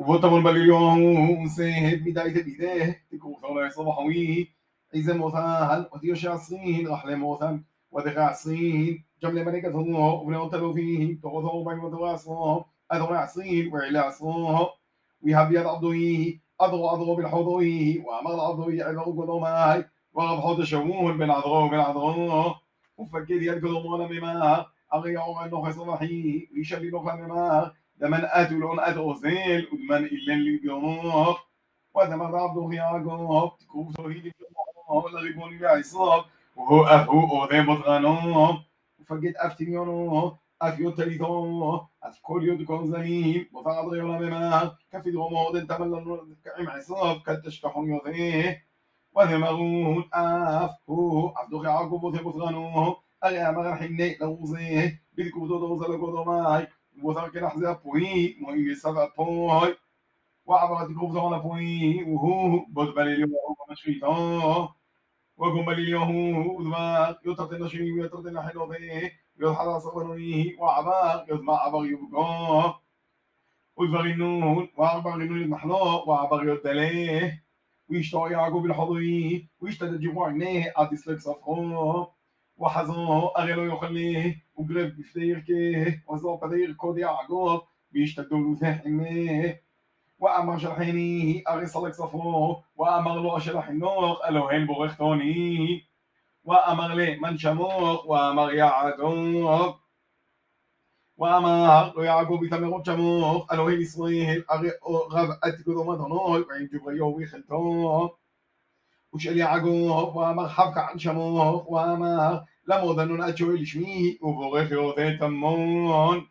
وبطمن باليوم سيهب بداية بيده تكون ثورة صباحوي إذا موثان وتيوشع الصين رحلة موثان ودقع الصين جملة ملكة الله ونوتلو فيه. تغضو بين وتواصل أذرع الصين وعلى الصين ويهب يد عبدوه أضو أضو بالحضوه وأمر عبدوه يعلو قدوماي وغب حوض شوون بين عذرو وفكر يد قدومانا بما أغيعو عنه خصبحي ويشبي نخلا بما دمن أتولون أتوزيل ودمن إلن للجمهور ودمن عبدوه يعقوب تكوب توهيد الجمهور لغيبون بعصاب وهو أفو أوذي بطغانو وفقد أفتنيونو أفيو تليثو أفكول يدكون زهيم وفقد غيونا بما. كفي دغمود انتمل كعم عصاب كتشكحون يوثيه وذمغون أفو عبدوه يعقوب وذي بطغانو أغي أمغر حني لغوزيه بذكو دوزة لغوزة ماي. وذاك الأحزاب بوي مهم يسابع بوي وعبرت كوفزون بوي وهو بوتبال اليوم ومشيطان وقم اليوم وذما يطرد نشري ويطرد نحلو به. يضحى صبرني وعبا يضمع عبر يبقى وذبر النون وعبر النون المحلو وعبر يدليه ويشتو يعقوب الحضري ويشتد جموع عينيه عدس لك صفحه وحزو أغلو يخليه وقرب بفتيركه وزو بدير كود يعقوب بيشتدوا له ذهنه وأمر شرحيني أغي صلك صفو وأمر له أشرح النوق ألوهين بورختوني وأمر لي من شموق وأمر يعقوب وأمر له يعقوب بثمرات شموق ألوهين إسرائيل أغي غب أتكو مدهنول وعين جبريو ويخلتون وشأل يعقوب وأمر حبك عن شموق وأمر. لمودن أتشوي لشمي وبورخ يوثي تمون